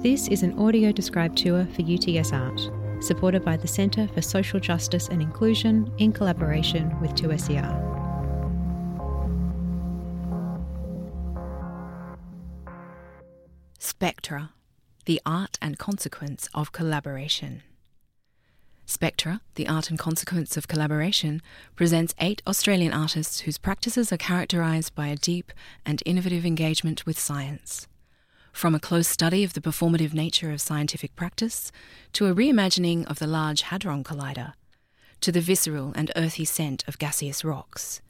This is an audio described tour for UTS Art, supported by the Centre for Social Justice and Inclusion in collaboration with 2SER. Spectra The Art and Consequence of Collaboration. Spectra, the art and consequence of collaboration, presents eight Australian artists whose practices are characterised by a deep and innovative engagement with science. From a close study of the performative nature of scientific practice, to a reimagining of the Large Hadron Collider, to the visceral and earthy scent of gaseous rocks,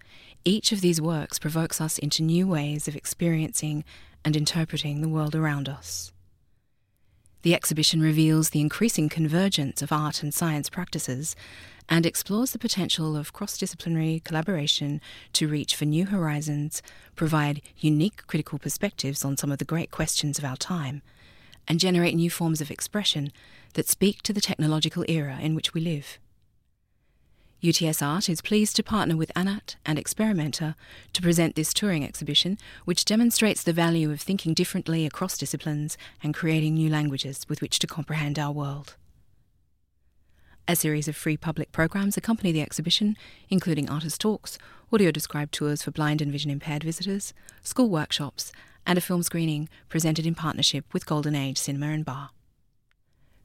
each of these works provokes us into new ways of experiencing and interpreting the world around us. The exhibition reveals the increasing convergence of art and science practices and explores the potential of cross disciplinary collaboration to reach for new horizons, provide unique critical perspectives on some of the great questions of our time, and generate new forms of expression that speak to the technological era in which we live. UTS Art is pleased to partner with ANAT and Experimenta to present this touring exhibition, which demonstrates the value of thinking differently across disciplines and creating new languages with which to comprehend our world. A series of free public programs accompany the exhibition, including artist talks, audio described tours for blind and vision impaired visitors, school workshops, and a film screening presented in partnership with Golden Age Cinema and Bar.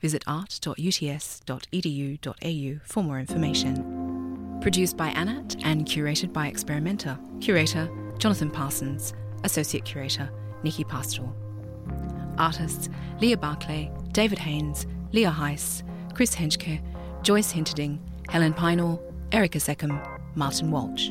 Visit art.uts.edu.au for more information. Produced by ANAT and curated by Experimenta. Curator Jonathan Parsons. Associate Curator Nicky Pastore. Artists Leah Barclay, David Haines, Leah Heiss, Chris Henschke, Joyce Hinterding, Helen Pynor, Erica Seccombe, Martin Walch.